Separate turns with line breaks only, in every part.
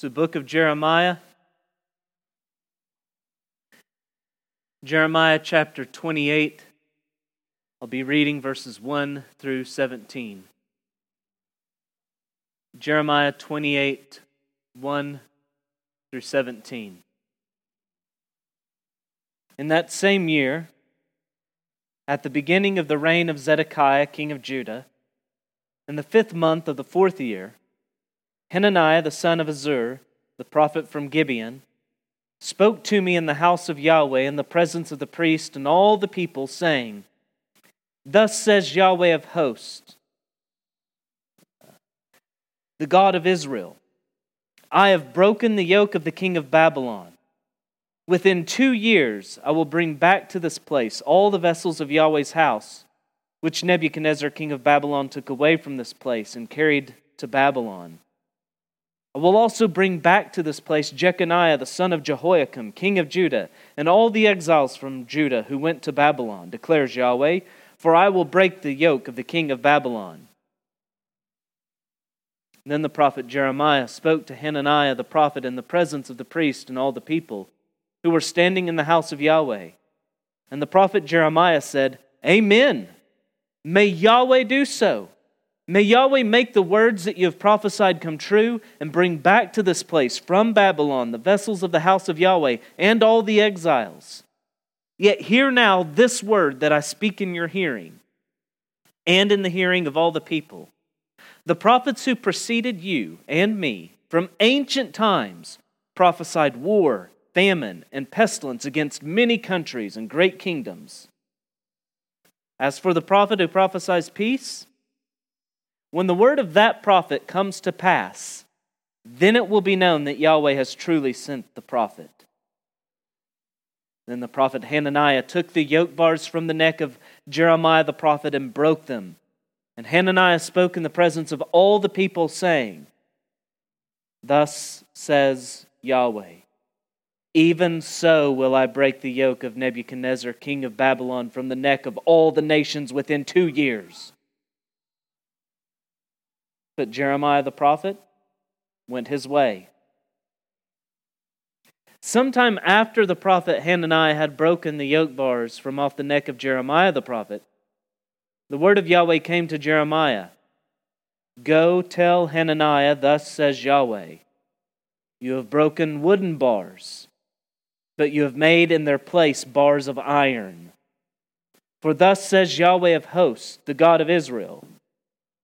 The book of Jeremiah. Jeremiah chapter 28. I'll be reading verses 1 through 17. Jeremiah 28, 1 through 17. In that same year, at the beginning of the reign of Zedekiah, king of Judah, in the fifth month of the fourth year, Hananiah the son of Azur, the prophet from Gibeon, spoke to me in the house of Yahweh in the presence of the priest and all the people, saying, Thus says Yahweh of hosts, the God of Israel I have broken the yoke of the king of Babylon. Within two years I will bring back to this place all the vessels of Yahweh's house, which Nebuchadnezzar king of Babylon took away from this place and carried to Babylon. I will also bring back to this place Jeconiah the son of Jehoiakim, king of Judah, and all the exiles from Judah who went to Babylon, declares Yahweh, for I will break the yoke of the king of Babylon. Then the prophet Jeremiah spoke to Hananiah the prophet in the presence of the priest and all the people who were standing in the house of Yahweh. And the prophet Jeremiah said, Amen. May Yahweh do so. May Yahweh make the words that you have prophesied come true and bring back to this place from Babylon the vessels of the house of Yahweh and all the exiles. Yet hear now this word that I speak in your hearing and in the hearing of all the people. The prophets who preceded you and me from ancient times prophesied war, famine, and pestilence against many countries and great kingdoms. As for the prophet who prophesies peace, when the word of that prophet comes to pass, then it will be known that Yahweh has truly sent the prophet. Then the prophet Hananiah took the yoke bars from the neck of Jeremiah the prophet and broke them. And Hananiah spoke in the presence of all the people, saying, Thus says Yahweh, even so will I break the yoke of Nebuchadnezzar, king of Babylon, from the neck of all the nations within two years. But Jeremiah the prophet went his way. Sometime after the prophet Hananiah had broken the yoke bars from off the neck of Jeremiah the prophet, the word of Yahweh came to Jeremiah Go tell Hananiah, thus says Yahweh, You have broken wooden bars, but you have made in their place bars of iron. For thus says Yahweh of hosts, the God of Israel.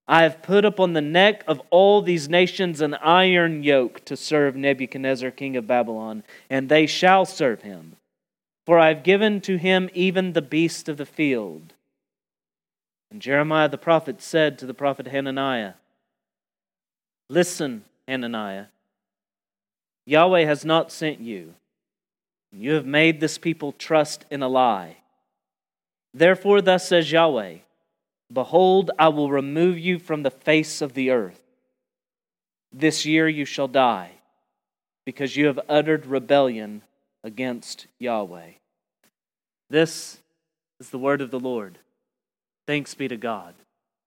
I have put upon the neck of all these nations an iron yoke to serve Nebuchadnezzar, king of Babylon, and they shall serve him. For I have given to him even the beast of the field. And Jeremiah the prophet said to the prophet Hananiah, Listen, Hananiah, Yahweh has not sent you. You have made this people trust in a lie. Therefore, thus says Yahweh. Behold, I will remove you from the face of the earth. This year you shall die, because you have uttered rebellion against Yahweh. This is the word of the Lord. Thanks be to God.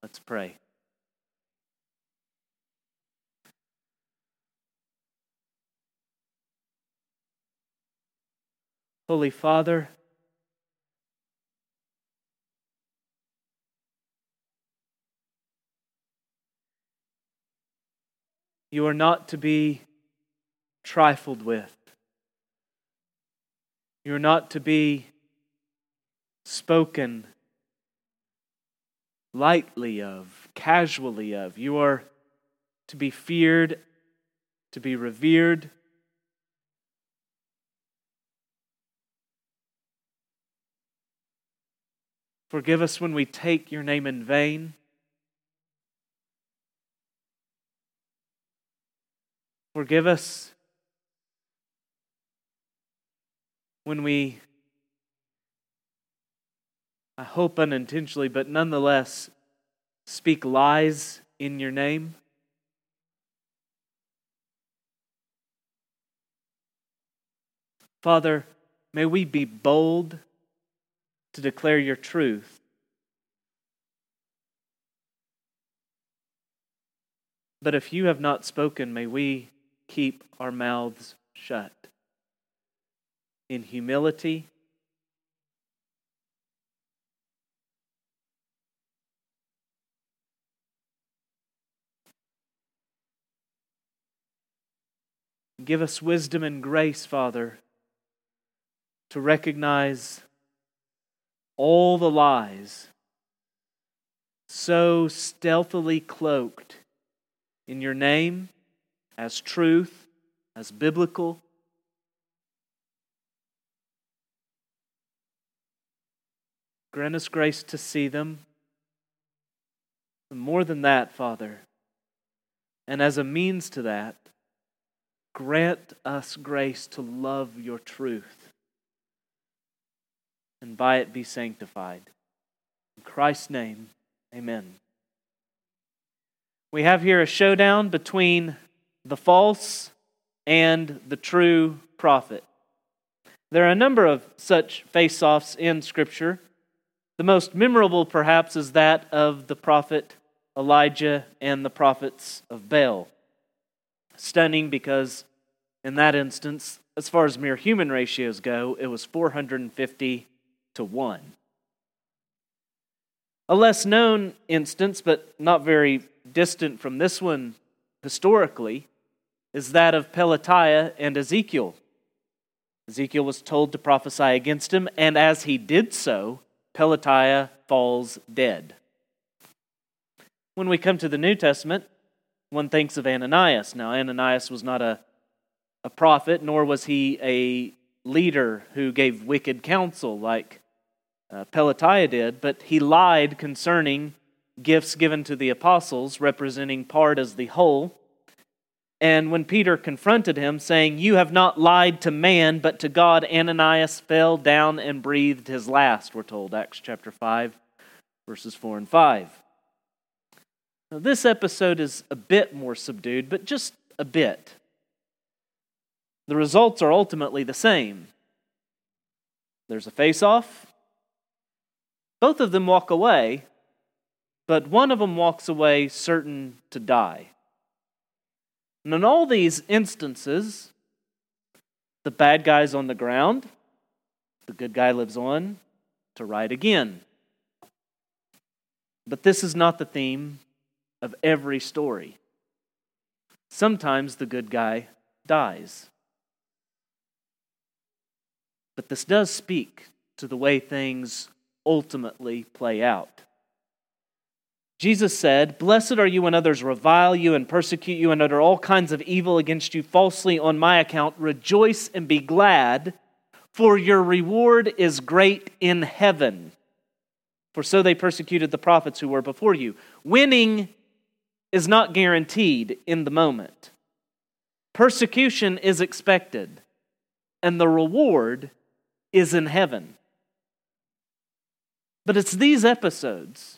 Let's pray. Holy Father, You are not to be trifled with. You are not to be spoken lightly of, casually of. You are to be feared, to be revered. Forgive us when we take your name in vain. Forgive us when we, I hope unintentionally, but nonetheless, speak lies in your name. Father, may we be bold to declare your truth. But if you have not spoken, may we keep our mouths shut. In humility, Give us wisdom and grace, Father, to recognize all the lies so stealthily cloaked in your name as truth, as biblical. Grant us grace to see them. And more than that, Father, and as a means to that, grant us grace to love your truth and by it be sanctified. In Christ's name, amen. We have here a showdown between the false and the true prophet. There are a number of such face offs in Scripture. The most memorable, perhaps, is that of the prophet Elijah and the prophets of Baal. Stunning because, in that instance, as far as mere human ratios go, it was 450 to 1. A less known instance, but not very distant from this one historically, is that of Pelatiah and Ezekiel. Ezekiel was told to prophesy against him, and as he did so, Pelatiah falls dead. When we come to the New Testament, one thinks of Ananias. Now, Ananias was not a, a prophet, nor was he a leader who gave wicked counsel like uh, Pelatiah did, but he lied concerning gifts given to the apostles, representing part as the whole. And when Peter confronted him, saying, You have not lied to man, but to God, Ananias fell down and breathed his last, we're told, Acts chapter 5, verses 4 and 5. Now, this episode is a bit more subdued, but just a bit. The results are ultimately the same. There's a face off, both of them walk away, but one of them walks away certain to die. And in all these instances, the bad guy's on the ground, the good guy lives on to ride again. But this is not the theme of every story. Sometimes the good guy dies. But this does speak to the way things ultimately play out. Jesus said, Blessed are you when others revile you and persecute you and utter all kinds of evil against you falsely on my account. Rejoice and be glad, for your reward is great in heaven. For so they persecuted the prophets who were before you. Winning is not guaranteed in the moment, persecution is expected, and the reward is in heaven. But it's these episodes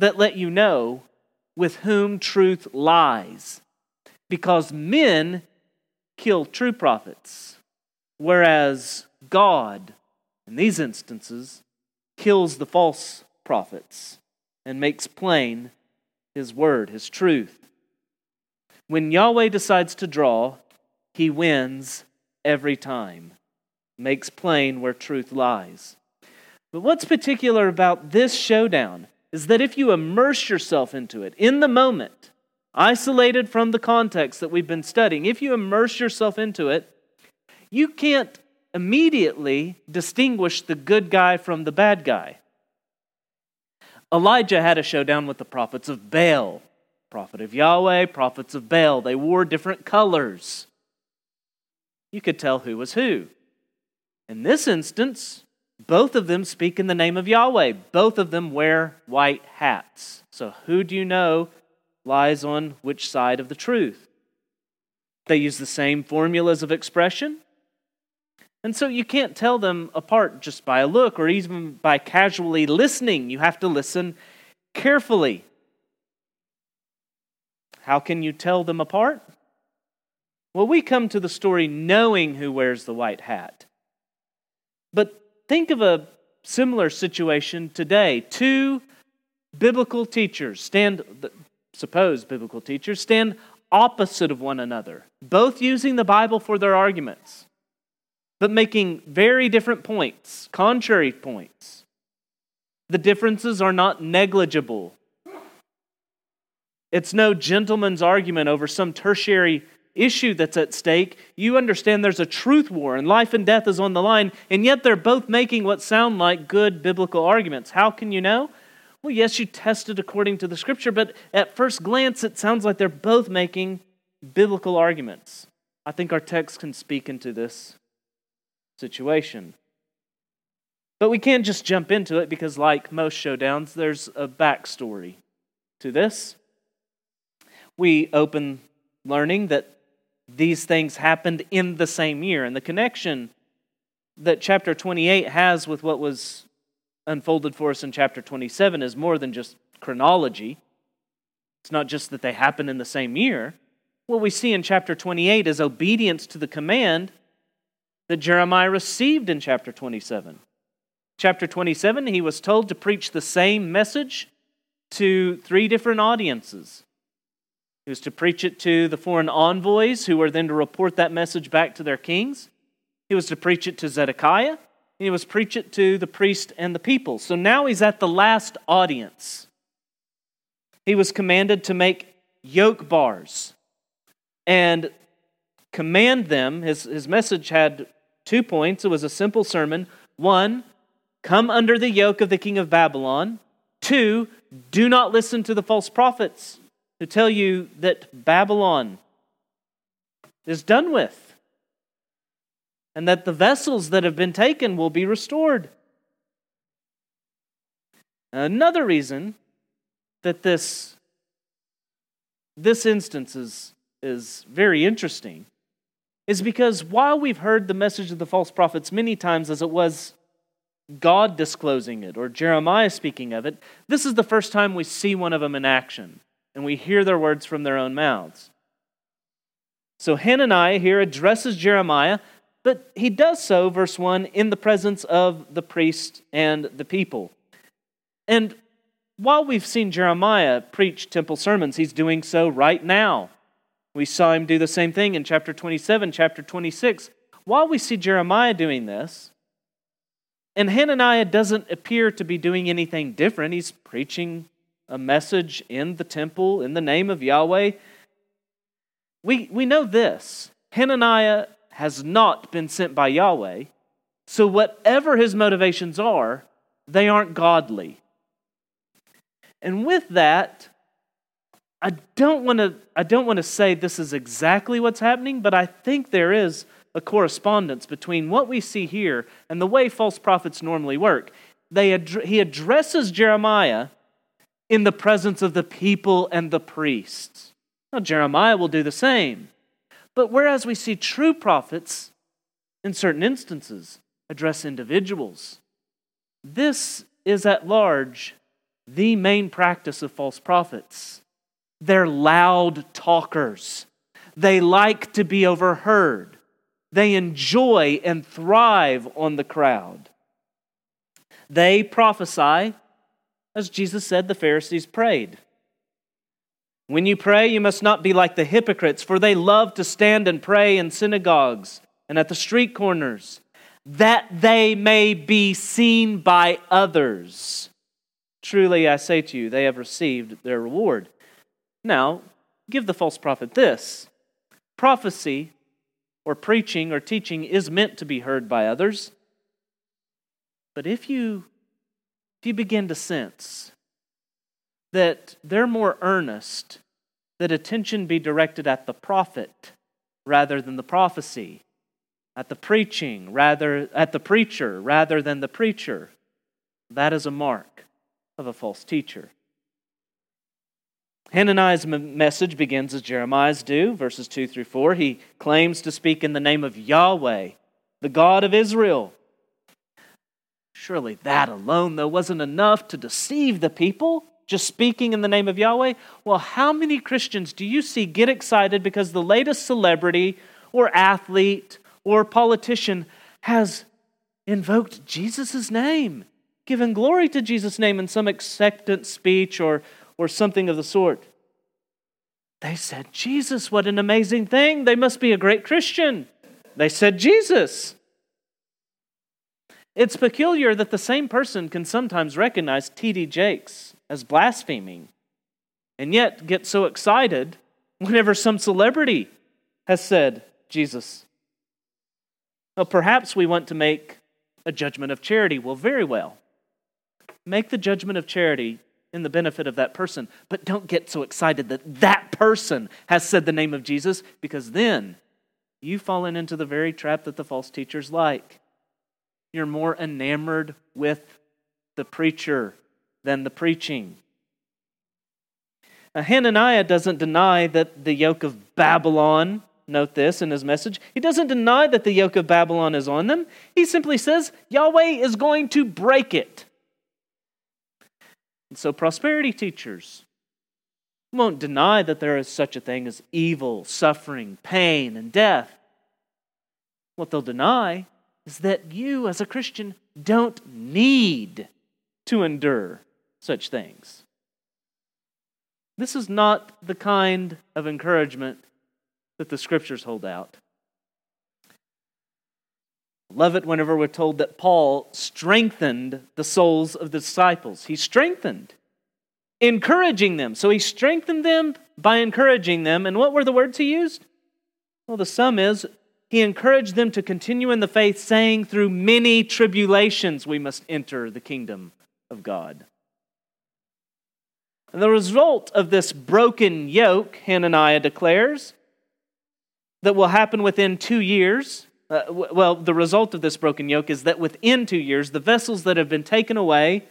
that let you know with whom truth lies. Because men kill true prophets, whereas God, in these instances, kills the false prophets and makes plain his word, his truth. When Yahweh decides to draw, he wins every time, makes plain where truth lies. But what's particular about this showdown is that if you immerse yourself into it in the moment, isolated from the context that we've been studying, if you immerse yourself into it, you can't immediately distinguish the good guy from the bad guy. Elijah had a showdown with the prophets of Baal, prophet of Yahweh, prophets of Baal. They wore different colors. You could tell who was who. In this instance, both of them speak in the name of Yahweh. Both of them wear white hats. So, who do you know lies on which side of the truth? They use the same formulas of expression. And so you can't tell them apart just by a look or even by casually listening. You have to listen carefully. How can you tell them apart? Well, we come to the story knowing who wears the white hat. But Think of a similar situation today. Two biblical teachers stand, suppose biblical teachers, stand opposite of one another, both using the Bible for their arguments, but making very different points, contrary points. The differences are not negligible. It's no gentleman's argument over some tertiary issue that's at stake. You understand there's a truth war and life and death is on the line, and yet they're both making what sound like good biblical arguments. How can you know? Well, yes, you test it according to the scripture, but at first glance, it sounds like they're both making biblical arguments. I think our text can speak into this situation. But we can't just jump into it because, like most showdowns, there's a backstory to this. We open learning that these things happened in the same year, and the connection that chapter 28 has with what was unfolded for us in chapter 27 is more than just chronology. It's not just that they happen in the same year. What we see in chapter 28 is obedience to the command that Jeremiah received in chapter 27. Chapter 27, he was told to preach the same message to three different audiences. He was to preach it to the foreign envoys who were then to report that message back to their kings. He was to preach it to Zedekiah he was preach it to the priest and the people. So now he's at the last audience. He was commanded to make yoke bars and command them. His, his message had two points. It was a simple sermon. One, come under the yoke of the king of Babylon. Two, do not listen to the false prophets who tell you that Babylon is done with and that the vessels that have been taken will be restored. Another reason that this, this instance is, is very interesting is because while we've heard the message of the false prophets many times as it was God disclosing it or Jeremiah speaking of it, this is the first time we see one of them in action and we hear their words from their own mouths. So Hananiah here addresses Jeremiah but he does so, verse 1, in the presence of the priest and the people. And while we've seen Jeremiah preach temple sermons, he's doing so right now. We saw him do the same thing in chapter 27, chapter 26. While we see Jeremiah doing this, and Hananiah doesn't appear to be doing anything different, he's preaching a message in the temple in the name of Yahweh. We, we know this Hananiah has not been sent by Yahweh. So, whatever his motivations are, they aren't godly. And with that, I don't want to I don't want to say this is exactly what's happening, but I think there is a correspondence between what we see here and the way false prophets normally work. They he addresses Jeremiah in the presence of the people and the priests. Now, Jeremiah will do the same. But whereas we see true prophets, in certain instances, address individuals, this is at large the main practice of false prophets. They're loud talkers, they like to be overheard, they enjoy and thrive on the crowd. They prophesy, as Jesus said the Pharisees prayed. When you pray, you must not be like the hypocrites, for they love to stand and pray in synagogues and at the street corners, that they may be seen by others. Truly, I say to you, they have received their reward. Now, give the false prophet this prophecy or preaching or teaching is meant to be heard by others. But if you, if you begin to sense that they're more earnest that attention be directed at the prophet rather than the prophecy, at the preaching rather at the preacher rather than the preacher. That is a mark of a false teacher. Hananiah's message begins as Jeremiah's do, verses 2 through 4. He claims to speak in the name of Yahweh, the God of Israel. Surely that alone, though, wasn't enough to deceive the people just speaking in the name of Yahweh? Well, how many Christians do you see get excited because the latest celebrity or athlete or politician has invoked Jesus' name, given glory to Jesus' name in some acceptance speech or, or something of the sort? They said, Jesus, what an amazing thing. They must be a great Christian. They said, Jesus. It's peculiar that the same person can sometimes recognize T.D. Jakes as blaspheming and yet get so excited whenever some celebrity has said Jesus. Well, perhaps we want to make a judgment of charity. Well, very well. Make the judgment of charity in the benefit of that person, but don't get so excited that that person has said the name of Jesus because then you've fallen into the very trap that the false teachers like. You're more enamored with the preacher than the preaching. Now, Hananiah doesn't deny that the yoke of Babylon, note this in his message, he doesn't deny that the yoke of Babylon is on them. He simply says Yahweh is going to break it. And so, prosperity teachers won't deny that there is such a thing as evil, suffering, pain, and death. What they'll deny is that you, as a Christian, don't need to endure such things. This is not the kind of encouragement that the scriptures hold out. Love it whenever we're told that Paul strengthened the souls of the disciples. He strengthened, encouraging them. So he strengthened them by encouraging them. And what were the words he used? Well, the sum is he encouraged them to continue in the faith, saying, Through many tribulations we must enter the kingdom of God. And the result of this broken yoke, Hananiah declares, that will happen within two years. Uh, well, the result of this broken yoke is that within two years, the vessels that have been taken away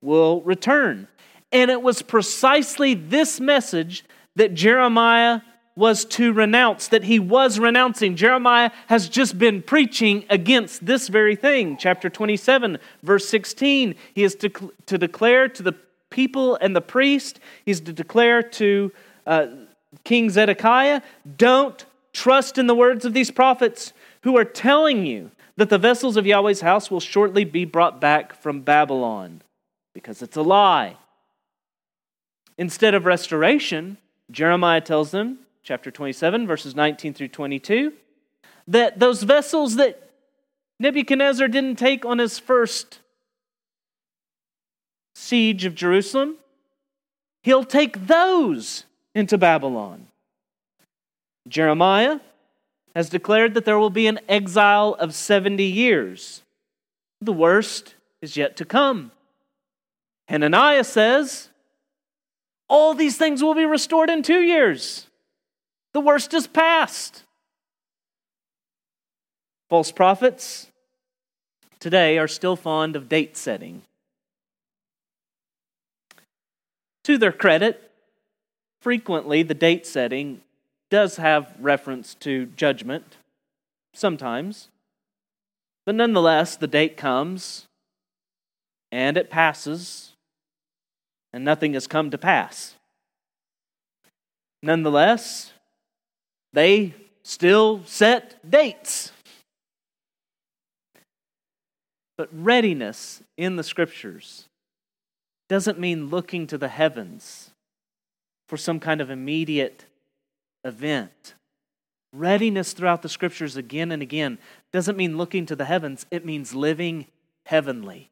will return. And it was precisely this message that Jeremiah was to renounce, that he was renouncing. Jeremiah has just been preaching against this very thing. Chapter 27, verse 16, he is to, to declare to the people and the priest. He's to declare to uh, King Zedekiah don't trust in the words of these prophets who are telling you that the vessels of Yahweh's house will shortly be brought back from Babylon because it's a lie. Instead of restoration, Jeremiah tells them, chapter 27, verses 19 through 22, that those vessels that Nebuchadnezzar didn't take on his first siege of Jerusalem, he'll take those into Babylon. Jeremiah has declared that there will be an exile of 70 years. The worst is yet to come. Hananiah says, all these things will be restored in two years. The worst is past. False prophets today are still fond of date setting. To their credit, frequently the date setting does have reference to judgment, sometimes. But nonetheless, the date comes and it passes, and nothing has come to pass. Nonetheless, they still set dates. But readiness in the scriptures doesn't mean looking to the heavens for some kind of immediate event. Readiness throughout the scriptures again and again doesn't mean looking to the heavens, it means living heavenly.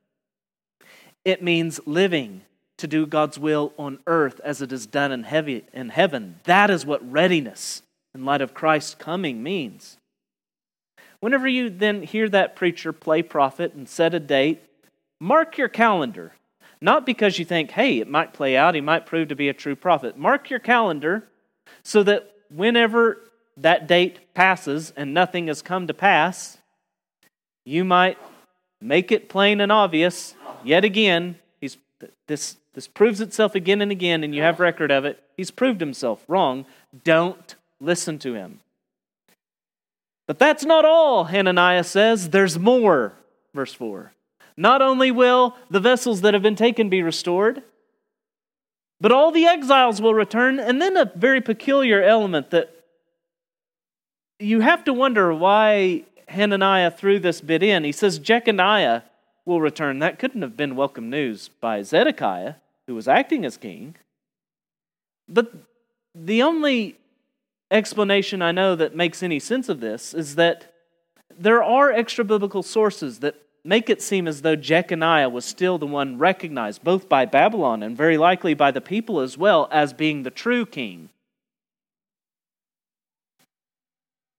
It means living to do God's will on earth as it is done in, heaven. That is what readiness in light of Christ's coming means. Whenever you then hear that preacher play prophet and set a date, mark your calendar not because you think, hey, it might play out, he might prove to be a true prophet. Mark your calendar so that whenever that date passes and nothing has come to pass, you might make it plain and obvious yet again. He's, this, this proves itself again and again, and you have record of it. He's proved himself wrong. Don't listen to him. But that's not all, Hananiah says. There's more. Verse 4. Not only will the vessels that have been taken be restored, but all the exiles will return. And then a very peculiar element that you have to wonder why Hananiah threw this bit in. He says Jeconiah will return. That couldn't have been welcome news by Zedekiah, who was acting as king. But the only explanation I know that makes any sense of this is that there are extra biblical sources that make it seem as though Jeconiah was still the one recognized, both by Babylon and very likely by the people as well, as being the true king.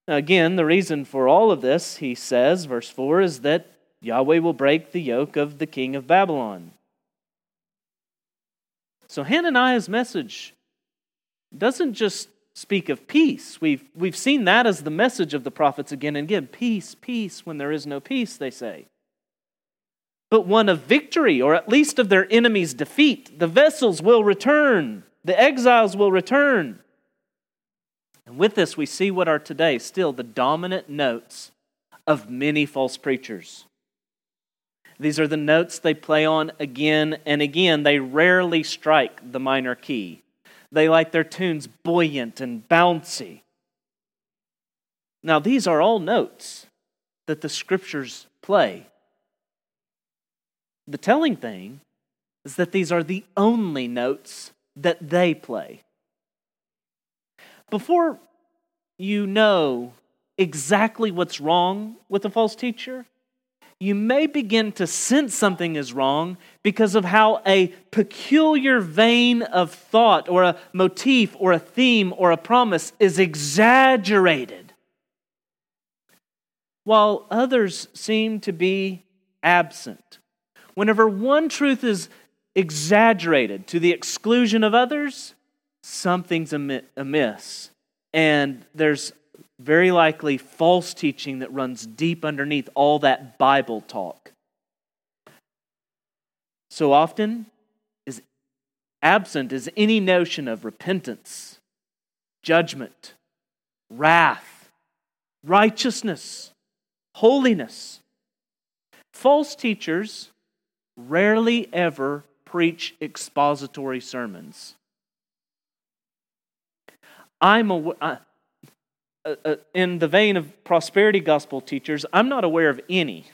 Again, the reason for all of this, he says, verse 4, is that Yahweh will break the yoke of the king of Babylon. So Hananiah's message doesn't just speak of peace. We've, we've seen that as the message of the prophets again and again. Peace, peace, when there is no peace, they say. But one of victory, or at least of their enemies' defeat. The vessels will return, the exiles will return. And with this, we see what are today still the dominant notes of many false preachers. These are the notes they play on again and again. They rarely strike the minor key. They like their tunes buoyant and bouncy. Now, these are all notes that the scriptures play. The telling thing is that these are the only notes that they play. Before you know exactly what's wrong with a false teacher, you may begin to sense something is wrong because of how a peculiar vein of thought or a motif or a theme or a promise is exaggerated, while others seem to be absent. Whenever one truth is exaggerated to the exclusion of others, something's amiss. And there's very likely false teaching that runs deep underneath all that Bible talk. So often is absent is any notion of repentance, judgment, wrath, righteousness, holiness. False teachers rarely ever preach expository sermons. I'm a, uh, uh, uh, in the vein of prosperity gospel teachers, I'm not aware of any.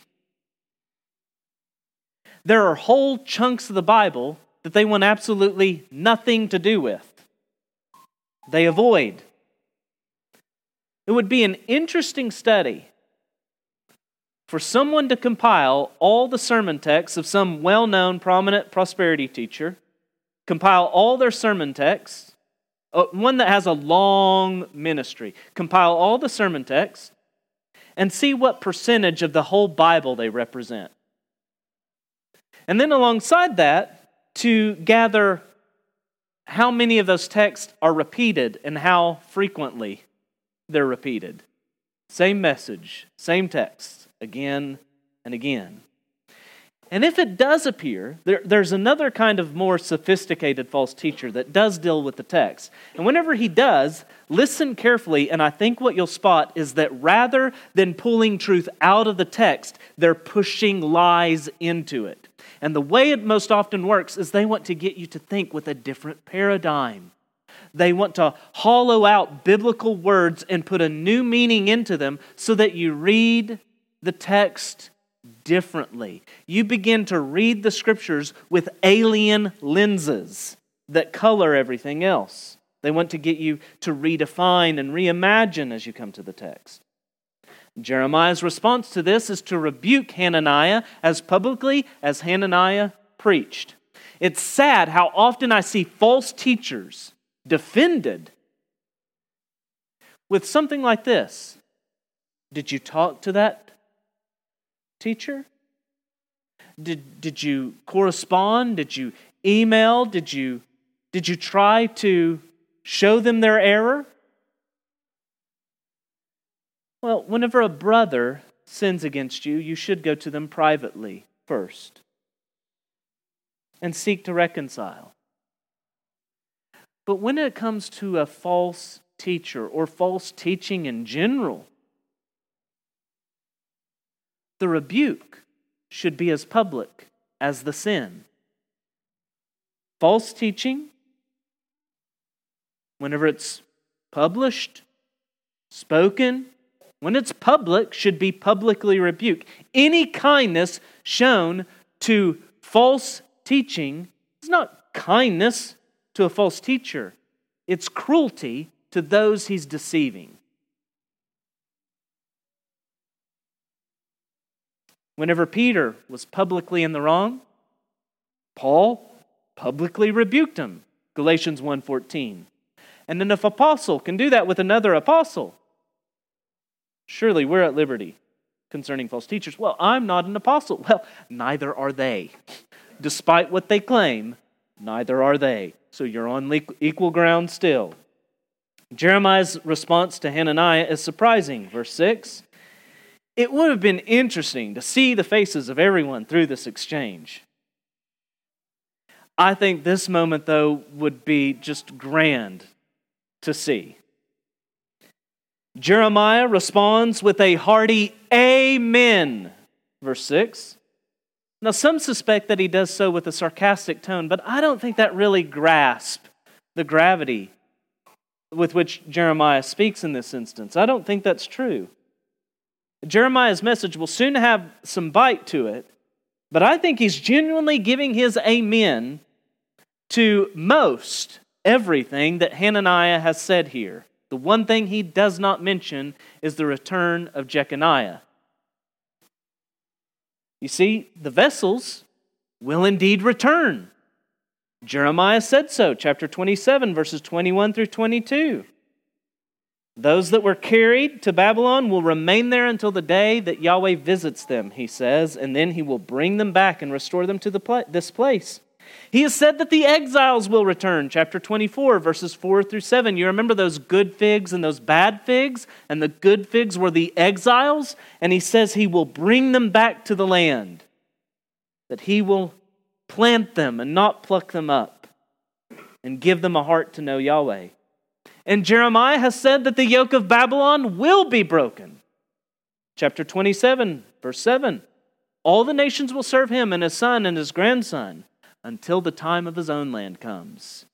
There are whole chunks of the Bible that they want absolutely nothing to do with, they avoid. It would be an interesting study for someone to compile all the sermon texts of some well known, prominent prosperity teacher, compile all their sermon texts, Uh, one that has a long ministry. Compile all the sermon texts and see what percentage of the whole Bible they represent. And then alongside that, to gather how many of those texts are repeated and how frequently they're repeated. Same message, same text, again and again. And if it does appear, there, there's another kind of more sophisticated false teacher that does deal with the text. And whenever he does, listen carefully, and I think what you'll spot is that rather than pulling truth out of the text, they're pushing lies into it. And the way it most often works is they want to get you to think with a different paradigm. They want to hollow out biblical words and put a new meaning into them so that you read the text differently. You begin to read the scriptures with alien lenses that color everything else. They want to get you to redefine and reimagine as you come to the text. Jeremiah's response to this is to rebuke Hananiah as publicly as Hananiah preached. It's sad how often I see false teachers defended with something like this Did you talk to that teacher? Did, did you correspond? Did you email? Did you, did you try to show them their error? Well, whenever a brother sins against you, you should go to them privately first and seek to reconcile. But when it comes to a false teacher or false teaching in general, the rebuke should be as public as the sin. False teaching, whenever it's published, spoken, when it's public, should be publicly rebuked. Any kindness shown to false teaching is not kindness to a false teacher. it's cruelty to those he's deceiving. Whenever Peter was publicly in the wrong, Paul publicly rebuked him. Galatians 1:14. And then if apostle can do that with another apostle, surely we're at liberty concerning false teachers. Well, I'm not an apostle. Well, neither are they. Despite what they claim, neither are they. So you're on equal ground still. Jeremiah's response to Hananiah is surprising. Verse 6 It would have been interesting to see the faces of everyone through this exchange. I think this moment, though, would be just grand to see. Jeremiah responds with a hearty Amen, verse 6. Now, some suspect that he does so with a sarcastic tone, but I don't think that really grasps the gravity with which Jeremiah speaks in this instance. I don't think that's true. Jeremiah's message will soon have some bite to it, but I think he's genuinely giving his amen to most everything that Hananiah has said here. The one thing he does not mention is the return of Jeconiah. You see, the vessels will indeed return. Jeremiah said so, chapter 27, verses 21 through 22. Those that were carried to Babylon will remain there until the day that Yahweh visits them, he says, and then he will bring them back and restore them to the this place. He has said that the exiles will return, chapter 24, verses 4 through 7. You remember those good figs and those bad figs? And the good figs were the exiles, and he says he will bring them back to the land, that he will plant them and not pluck them up, and give them a heart to know Yahweh. And Jeremiah has said that the yoke of Babylon will be broken. Chapter 27, verse 7. All the nations will serve him and his son and his grandson until the time of his own land comes.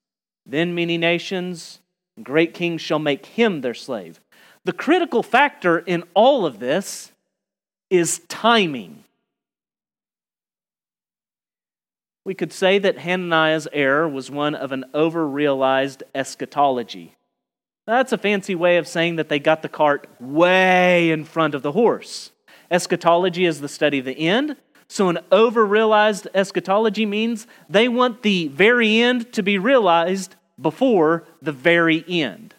Then many nations, great kings shall make him their slave. The critical factor in all of this is timing. We could say that Hananiah's error was one of an over-realized eschatology. That's a fancy way of saying that they got the cart way in front of the horse. Eschatology is the study of the end. So, an over realized eschatology means they want the very end to be realized before the very end.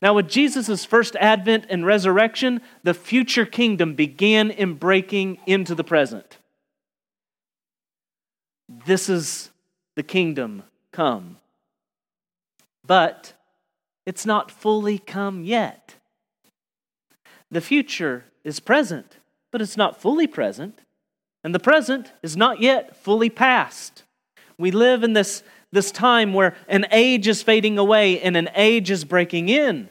Now, with Jesus' first advent and resurrection, the future kingdom began in breaking into the present. This is the kingdom come. But it's not fully come yet. The future is present, but it's not fully present. And the present is not yet fully past. We live in this, this time where an age is fading away and an age is breaking in.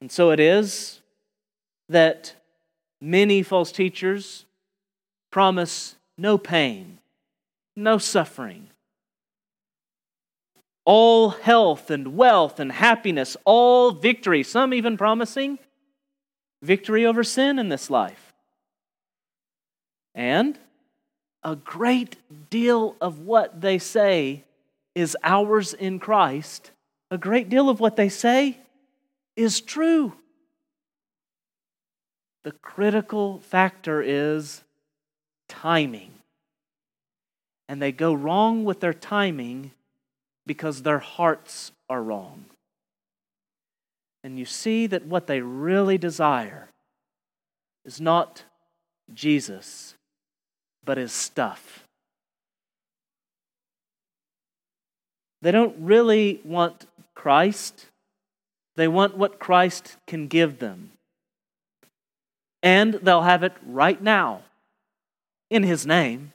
And so it is that many false teachers promise no pain, no suffering, all health and wealth and happiness, all victory, some even promising victory over sin in this life. And a great deal of what they say is ours in Christ. A great deal of what they say is true. The critical factor is timing. And they go wrong with their timing because their hearts are wrong. And you see that what they really desire is not Jesus, but his stuff. They don't really want Christ, they want what Christ can give them. And they'll have it right now in his name.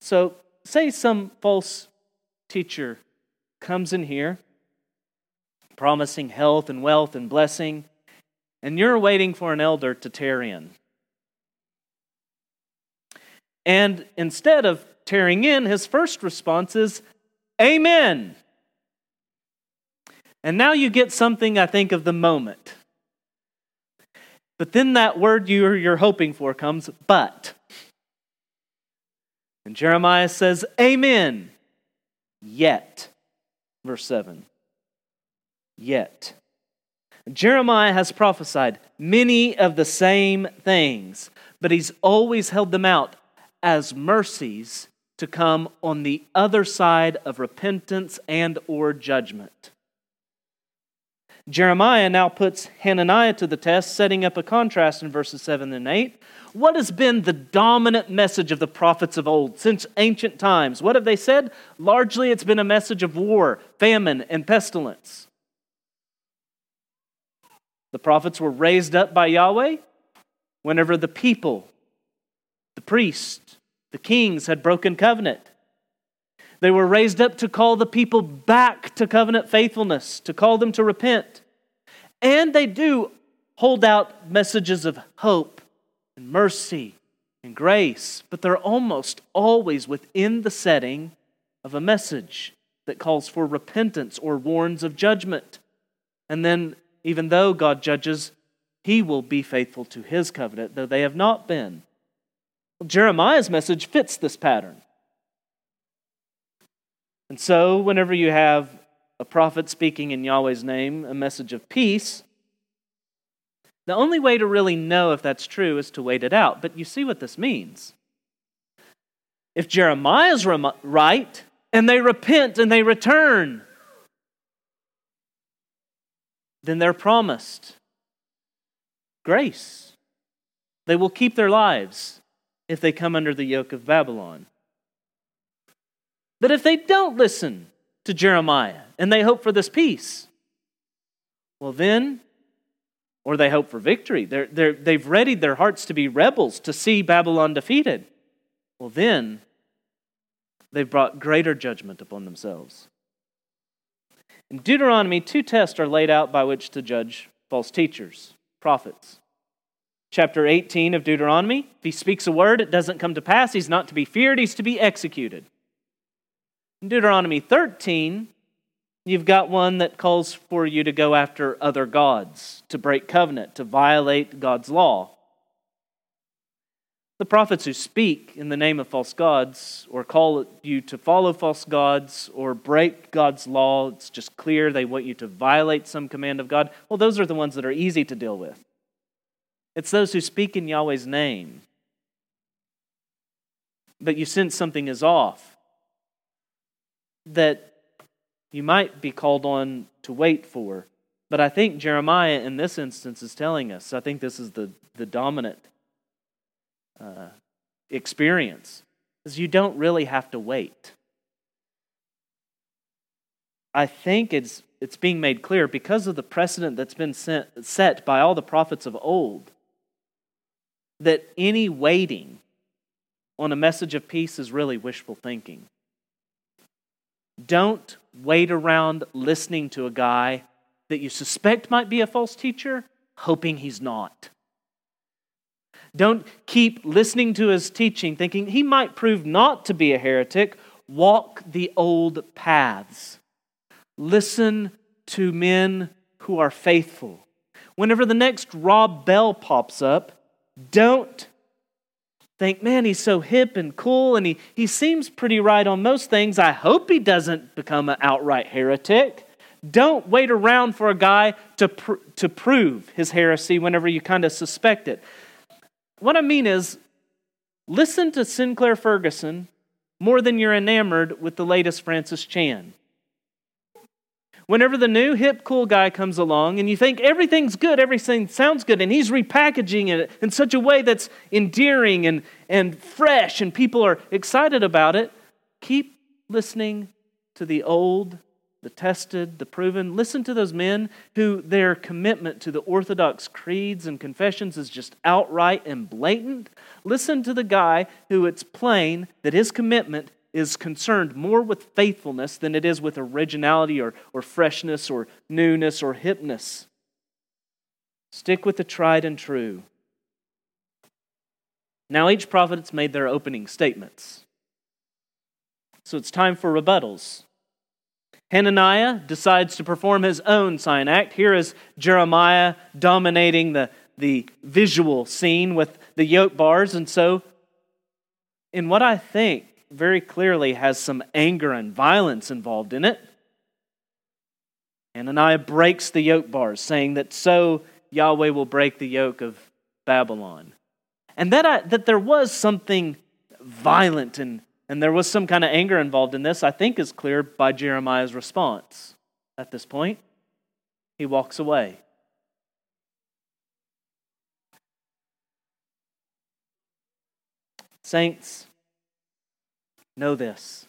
So, say some false teacher comes in here promising health and wealth and blessing, and you're waiting for an elder to tear in. And instead of tearing in, his first response is, Amen. And now you get something, I think, of the moment. But then that word you're, hoping for comes, but. And Jeremiah says, Amen. Yet. Verse 7. Yet. Jeremiah has prophesied many of the same things, but he's always held them out as mercies to come on the other side of repentance and or judgment. Jeremiah now puts Hananiah to the test, setting up a contrast in verses 7 and 8. What has been the dominant message of the prophets of old since ancient times? What have they said? Largely, it's been a message of war, famine, and pestilence. The prophets were raised up by Yahweh whenever the people, the priests, the kings had broken covenant. They were raised up to call the people back to covenant faithfulness, to call them to repent. And they do hold out messages of hope and mercy and grace, but they're almost always within the setting of a message that calls for repentance or warns of judgment. And then even though God judges, he will be faithful to his covenant, though they have not been. Well, Jeremiah's message fits this pattern. And so, whenever you have a prophet speaking in Yahweh's name, a message of peace, the only way to really know if that's true is to wait it out. But you see what this means. If Jeremiah's right and they repent and they return, then they're promised grace. They will keep their lives if they come under the yoke of Babylon. But if they don't listen to Jeremiah and they hope for this peace, well, then, or they hope for victory, they're, they're, they've readied their hearts to be rebels, to see Babylon defeated, well, then, they've brought greater judgment upon themselves. In Deuteronomy, two tests are laid out by which to judge false teachers, prophets. Chapter 18 of Deuteronomy if he speaks a word, it doesn't come to pass, he's not to be feared, he's to be executed. In Deuteronomy 13, you've got one that calls for you to go after other gods, to break covenant, to violate God's law. The prophets who speak in the name of false gods or call you to follow false gods or break God's law, it's just clear they want you to violate some command of God. Well, those are the ones that are easy to deal with. It's those who speak in Yahweh's name, but you sense something is off, that you might be called on to wait for. But I think Jeremiah in this instance is telling us, I think this is the, the dominant uh, experience is you don't really have to wait. I think it's, it's being made clear because of the precedent that's been set, set by all the prophets of old that any waiting on a message of peace is really wishful thinking. Don't wait around listening to a guy that you suspect might be a false teacher, hoping he's not. Don't keep listening to his teaching, thinking he might prove not to be a heretic. Walk the old paths. Listen to men who are faithful. Whenever the next Rob Bell pops up, don't think, man, he's so hip and cool and he, he seems pretty right on most things. I hope he doesn't become an outright heretic. Don't wait around for a guy to, pr- to prove his heresy whenever you kind of suspect it. What I mean is, listen to Sinclair Ferguson more than you're enamored with the latest Francis Chan. Whenever the new hip cool guy comes along and you think everything's good, everything sounds good, and he's repackaging it in such a way that's endearing and, and fresh, and people are excited about it, keep listening to the old the tested, the proven. Listen to those men who their commitment to the Orthodox creeds and confessions is just outright and blatant. Listen to the guy who it's plain that his commitment is concerned more with faithfulness than it is with originality or, or freshness or newness or hipness. Stick with the tried and true. Now, each prophet has made their opening statements. So it's time for rebuttals. Hananiah decides to perform his own sign act. Here is Jeremiah dominating the, the visual scene with the yoke bars. And so, in what I think very clearly has some anger and violence involved in it. Hananiah breaks the yoke bars, saying that so Yahweh will break the yoke of Babylon. And that, I, that there was something violent and, and there was some kind of anger involved in this, I think is clear by Jeremiah's response at this point. He walks away. Saints, know this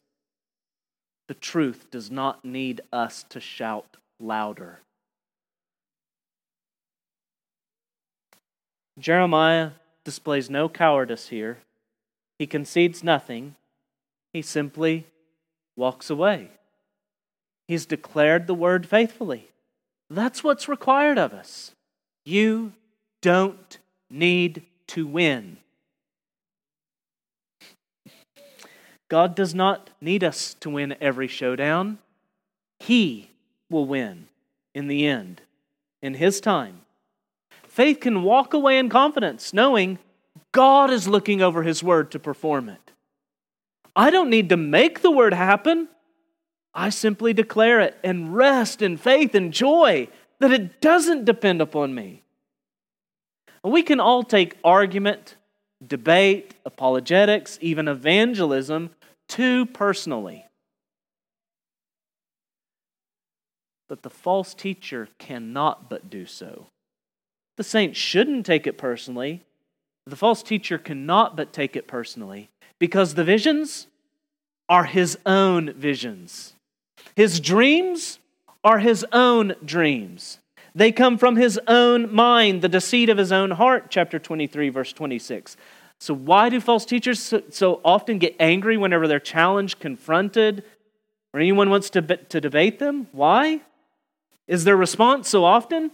the truth does not need us to shout louder. Jeremiah displays no cowardice here. He concedes nothing. He simply walks away. He's declared the word faithfully. That's what's required of us. You don't need to win. God does not need us to win every showdown. He will win in the end, in His time. Faith can walk away in confidence, knowing God is looking over His word to perform it. I don't need to make the word happen. I simply declare it and rest in faith and joy that it doesn't depend upon me. We can all take argument debate, apologetics, even evangelism too personally. But the false teacher cannot but do so. The saint shouldn't take it personally. The false teacher cannot but take it personally because the visions are his own visions. His dreams are his own dreams. They come from his own mind, the deceit of his own heart, chapter 23, verse 26. So, why do false teachers so, often get angry whenever they're challenged, confronted, or anyone wants to, to debate them? Why? Is their response so often,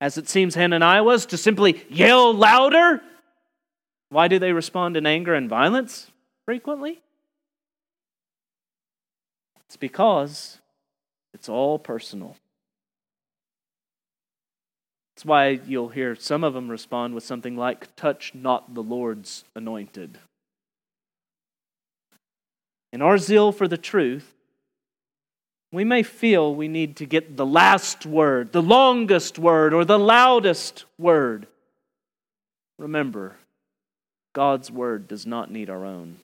as it seems Hananiah was, to simply yell louder? Why do they respond in anger and violence frequently? It's because it's all personal. That's why you'll hear some of them respond with something like, Touch not the Lord's anointed. In our zeal for the truth, we may feel we need to get the last word, the longest word, or the loudest word. Remember, God's word does not need our own.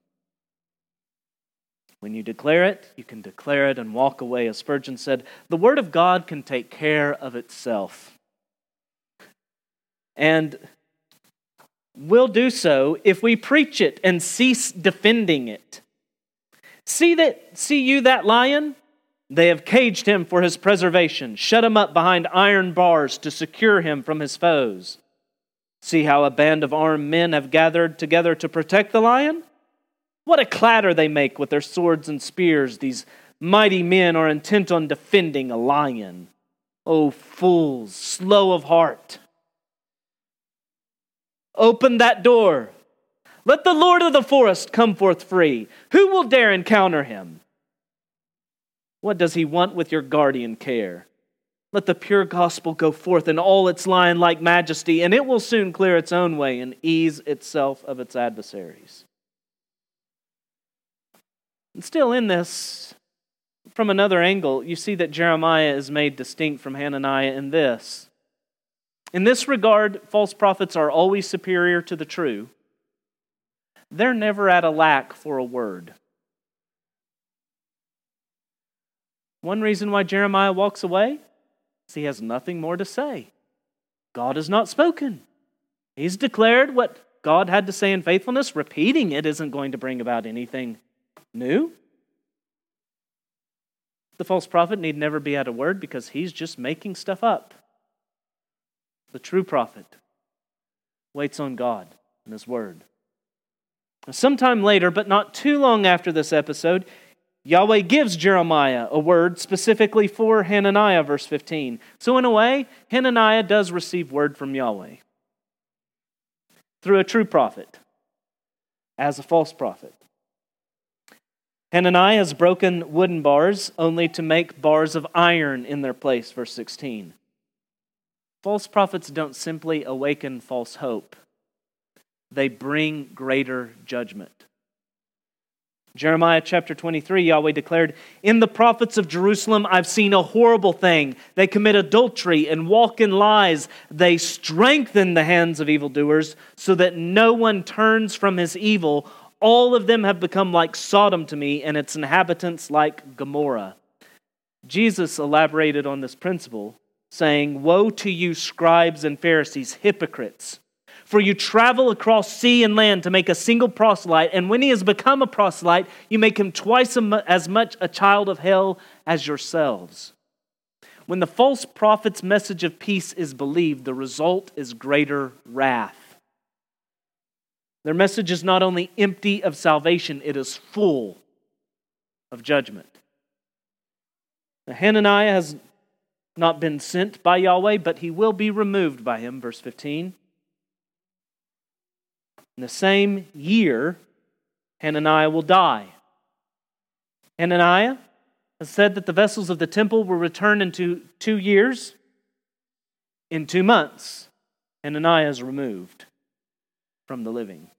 When you declare it, you can declare it and walk away. As Spurgeon said, the word of God can take care of itself. And will do so if we preach it and cease defending it. See that see you that lion? They have caged him for his preservation, shut him up behind iron bars to secure him from his foes. See how a band of armed men have gathered together to protect the lion? What a clatter they make with their swords and spears. These mighty men are intent on defending a lion. O oh, fools, slow of heart! Open that door. Let the Lord of the forest come forth free. Who will dare encounter him? What does he want with your guardian care? Let the pure gospel go forth in all its lion like majesty, and it will soon clear its own way and ease itself of its adversaries. And still, in this, from another angle, you see that Jeremiah is made distinct from Hananiah in this in this regard, false prophets are always superior to the true. They're never at a lack for a word. One reason why Jeremiah walks away is he has nothing more to say. God has not spoken. He's declared what God had to say in faithfulness. Repeating it isn't going to bring about anything new. The false prophet need never be at a word because he's just making stuff up the true prophet, waits on God and His Word. Sometime later, but not too long after this episode, Yahweh gives Jeremiah a word specifically for Hananiah, verse 15. So, in a way, Hananiah does receive word from Yahweh through a true prophet as a false prophet. Hananiah has broken wooden bars only to make bars of iron in their place, verse 16. False prophets don't simply awaken false hope, they bring greater judgment. Jeremiah chapter 23, Yahweh declared, In the prophets of Jerusalem I've seen a horrible thing. They commit adultery and walk in lies. They strengthen the hands of evildoers so that no one turns from his evil. All of them have become like Sodom to me, and its inhabitants like Gomorrah. Jesus elaborated on this principle, saying, Woe to you, scribes and Pharisees, hypocrites! For you travel across sea and land to make a single proselyte, and when he has become a proselyte, you make him twice as much a child of hell as yourselves. When the false prophet's message of peace is believed, the result is greater wrath. Their message is not only empty of salvation, it is full of judgment. Now, Hananiah has not been sent by Yahweh, but he will be removed by him, verse 15. In the same year, Hananiah will die. Hananiah has said that the vessels of the temple will return in two, years. In two months, Hananiah is removed from the living.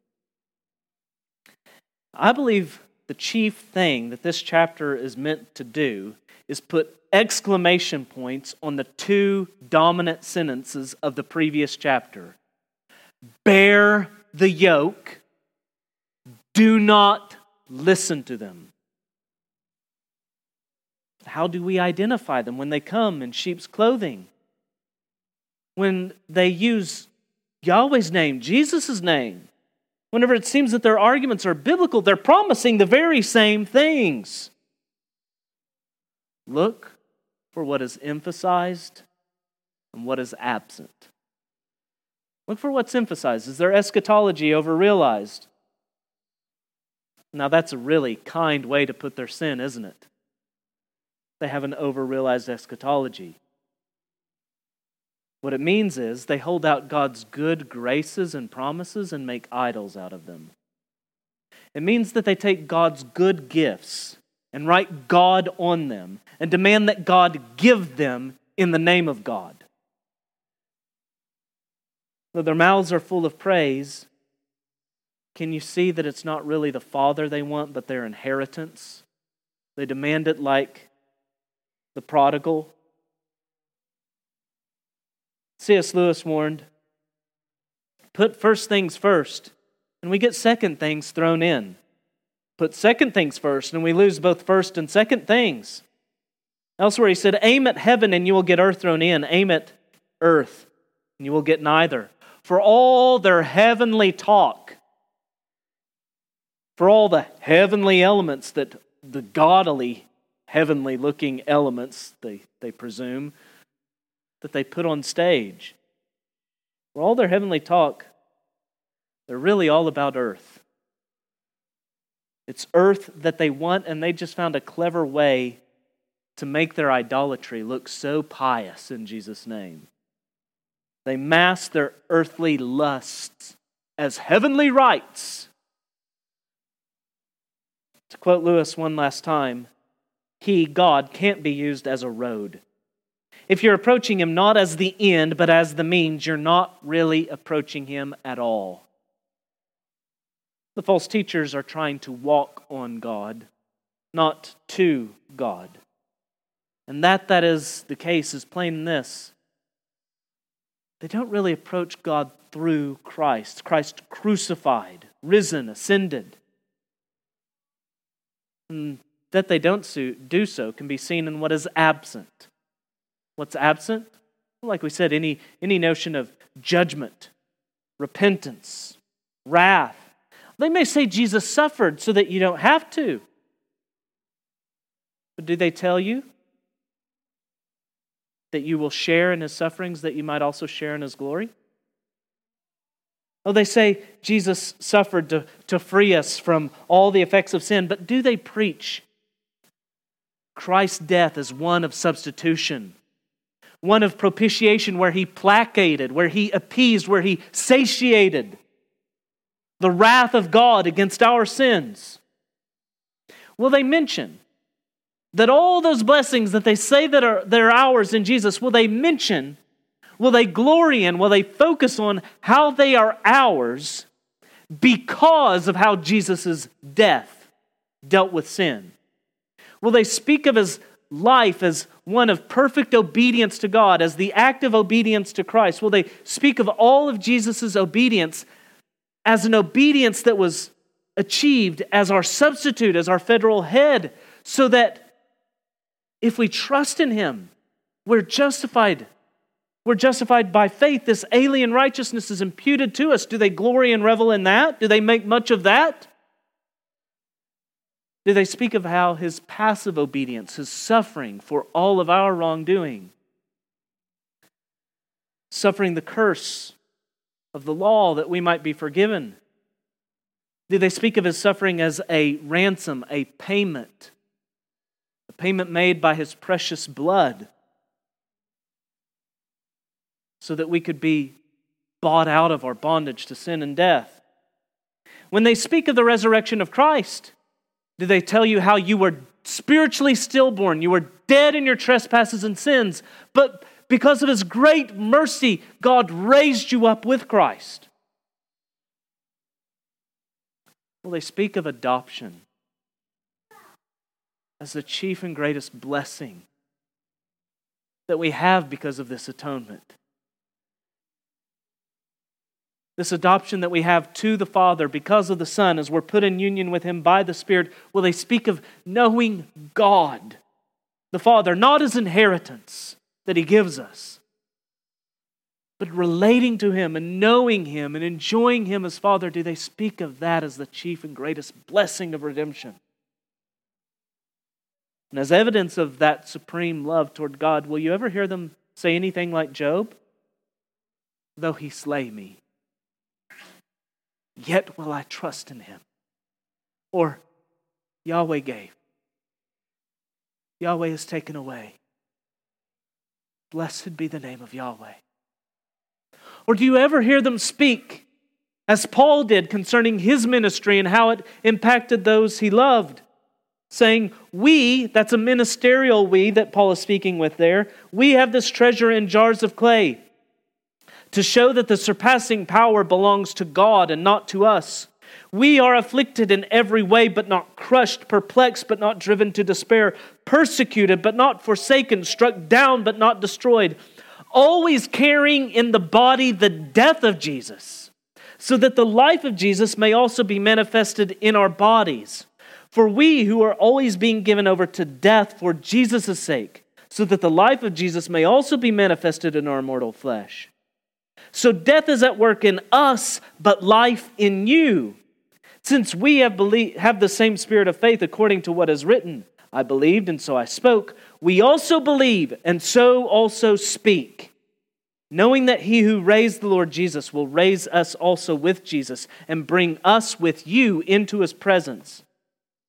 I believe the chief thing that this chapter is meant to do is put exclamation points on the two dominant sentences of the previous chapter bear the yoke, do not listen to them. How do we identify them when they come in sheep's clothing? When they use Yahweh's name, Jesus' name, whenever it seems that their arguments are biblical, they're promising the very same things. Look for what is emphasized and what is absent. Look for what's emphasized. Is their eschatology overrealized? Now, that's a really kind way to put their sin, isn't it? They have an overrealized eschatology. What it means is they hold out God's good graces and promises and make idols out of them. It means that they take God's good gifts and write God on them and demand that God give them in the name of God. Though their mouths are full of praise, can you see that it's not really the Father they want, but their inheritance? They demand it like the prodigal. C.S. Lewis warned put first things first, and we get second things thrown in. Put second things first, and we lose both first and second things. Elsewhere, he said, Aim at heaven, and you will get earth thrown in. Aim at earth, and you will get neither for all their heavenly talk, for all the heavenly elements that the godly, heavenly looking elements, they, they presume, that they put on stage. For all their heavenly talk, they're really all about earth. It's earth that they want, and they just found a clever way to make their idolatry look so pious in Jesus' name. They mask their earthly lusts as heavenly rights. To quote Lewis one last time, He, God, can't be used as a road. If you're approaching Him not as the end, but as the means, you're not really approaching Him at all. The false teachers are trying to walk on God, not to God. And that that is the case is plain in this they don't really approach God through Christ, Christ crucified, risen, ascended. And that they don't do so can be seen in what is absent. What's absent? Like we said, any, any notion of judgment, repentance, wrath. They may say Jesus suffered so that you don't have to. But do they tell you that you will share in his sufferings, that you might also share in his glory? Oh, they say Jesus suffered to, to free us from all the effects of sin, but do they preach Christ's death as one of substitution, one of propitiation, where he placated, where he appeased, where he satiated the wrath of God against our sins? Will they mention that all those blessings that they say that are, that are ours in Jesus, will they mention, will they glory in, will they focus on how they are ours because of how Jesus' death dealt with sin? Will they speak of his life as one of perfect obedience to God, as the active obedience to Christ? Will they speak of all of Jesus' obedience as an obedience that was achieved as our substitute, as our federal head, so that if we trust in him, we're justified. We're justified by faith. This alien righteousness is imputed to us. Do they glory and revel in that? Do they make much of that? Do they speak of how his passive obedience, his suffering for all of our wrongdoing, suffering the curse of the law that we might be forgiven? Do they speak of his suffering as a ransom, a payment, a payment made by his precious blood, so that we could be bought out of our bondage to sin and death? When they speak of the resurrection of Christ, do they tell you how you were spiritually stillborn? You were dead in your trespasses and sins, but because of his great mercy, God raised you up with Christ. Well, they speak of adoption as the chief and greatest blessing that we have because of this atonement this adoption that we have to the Father because of the Son, as we're put in union with Him by the Spirit, will they speak of knowing God, the Father, not as inheritance that He gives us, but relating to Him and knowing Him and enjoying Him as Father? Do they speak of that as the chief and greatest blessing of redemption? And as evidence of that supreme love toward God, will you ever hear them say anything like Job? Though he slay me, yet will I trust in him. Or Yahweh gave, Yahweh has taken away. Blessed be the name of Yahweh. Or do you ever hear them speak, as Paul did concerning his ministry and how it impacted those he loved? Saying, We, that's a ministerial we that Paul is speaking with there, we have this treasure in jars of clay to show that the surpassing power belongs to God and not to us. We are afflicted in every way, but not crushed, perplexed, but not driven to despair, persecuted, but not forsaken, struck down, but not destroyed, always carrying in the body the death of Jesus, so that the life of Jesus may also be manifested in our bodies. For we who are always being given over to death for Jesus' sake, so that the life of Jesus may also be manifested in our mortal flesh. So death is at work in us, but life in you. Since we have, believed, have the same spirit of faith according to what is written, I believed and so I spoke, we also believe and so also speak, knowing that he who raised the Lord Jesus will raise us also with Jesus and bring us with you into his presence.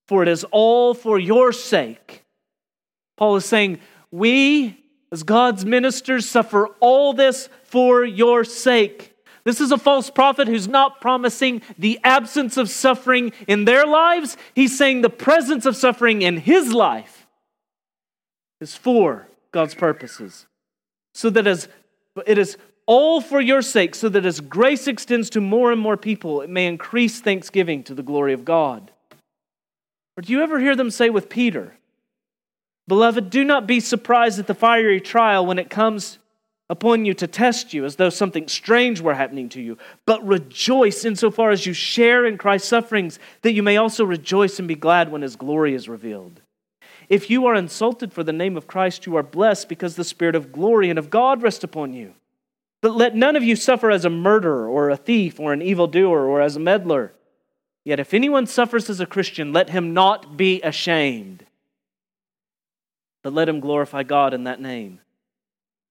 For it is all for your sake. Paul is saying, We, as God's ministers, suffer all this for your sake. This is a false prophet who's not promising the absence of suffering in their lives. He's saying the presence of suffering in his life is for God's purposes. So that as it is all for your sake, so that as grace extends to more and more people, it may increase thanksgiving to the glory of God. Or do you ever hear them say with Peter, Beloved, do not be surprised at the fiery trial when it comes upon you to test you as though something strange were happening to you, but rejoice insofar as you share in Christ's sufferings, that you may also rejoice and be glad when his glory is revealed. If you are insulted for the name of Christ, you are blessed because the Spirit of glory and of God rest upon you. But let none of you suffer as a murderer or a thief or an evildoer or as a meddler. Yet if anyone suffers as a Christian, let him not be ashamed, but let him glorify God in that name.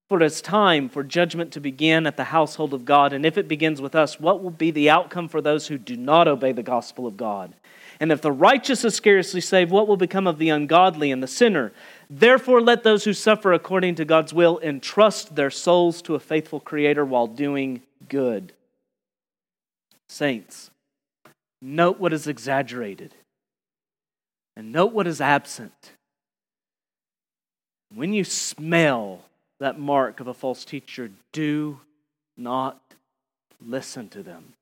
For it is time for judgment to begin at the household of God. And if it begins with us, what will be the outcome for those who do not obey the gospel of God? And if the righteous is scarcely saved, what will become of the ungodly and the sinner? Therefore, let those who suffer according to God's will entrust their souls to a faithful Creator while doing good. Saints, note what is exaggerated and note what is absent. When you smell that mark of a false teacher, do not listen to them.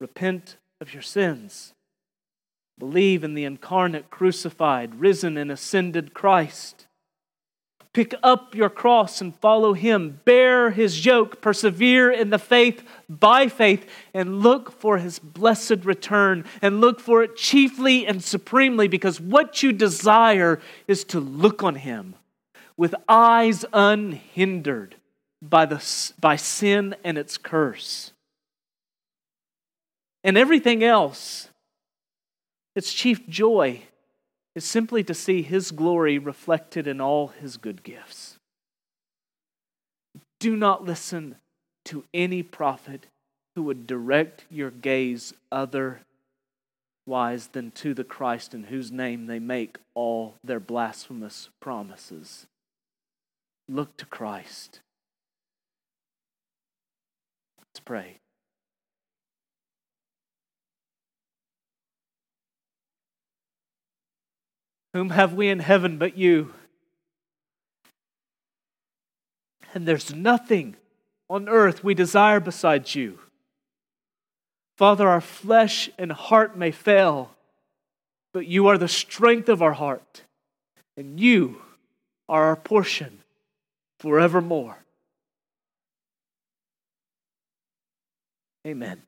Repent of your sins. Believe in the incarnate, crucified, risen, and ascended Christ. Pick up your cross and follow him. Bear his yoke. Persevere in the faith by faith and look for his blessed return. And look for it chiefly and supremely because what you desire is to look on him with eyes unhindered by, the, by sin and its curse. And everything else, its chief joy is simply to see His glory reflected in all His good gifts. Do not listen to any prophet who would direct your gaze otherwise than to the Christ in whose name they make all their blasphemous promises. Look to Christ. Let's pray. Whom have we in heaven but you? And there's nothing on earth we desire besides you. Father, our flesh and heart may fail, but you are the strength of our heart, and you are our portion forevermore. Amen.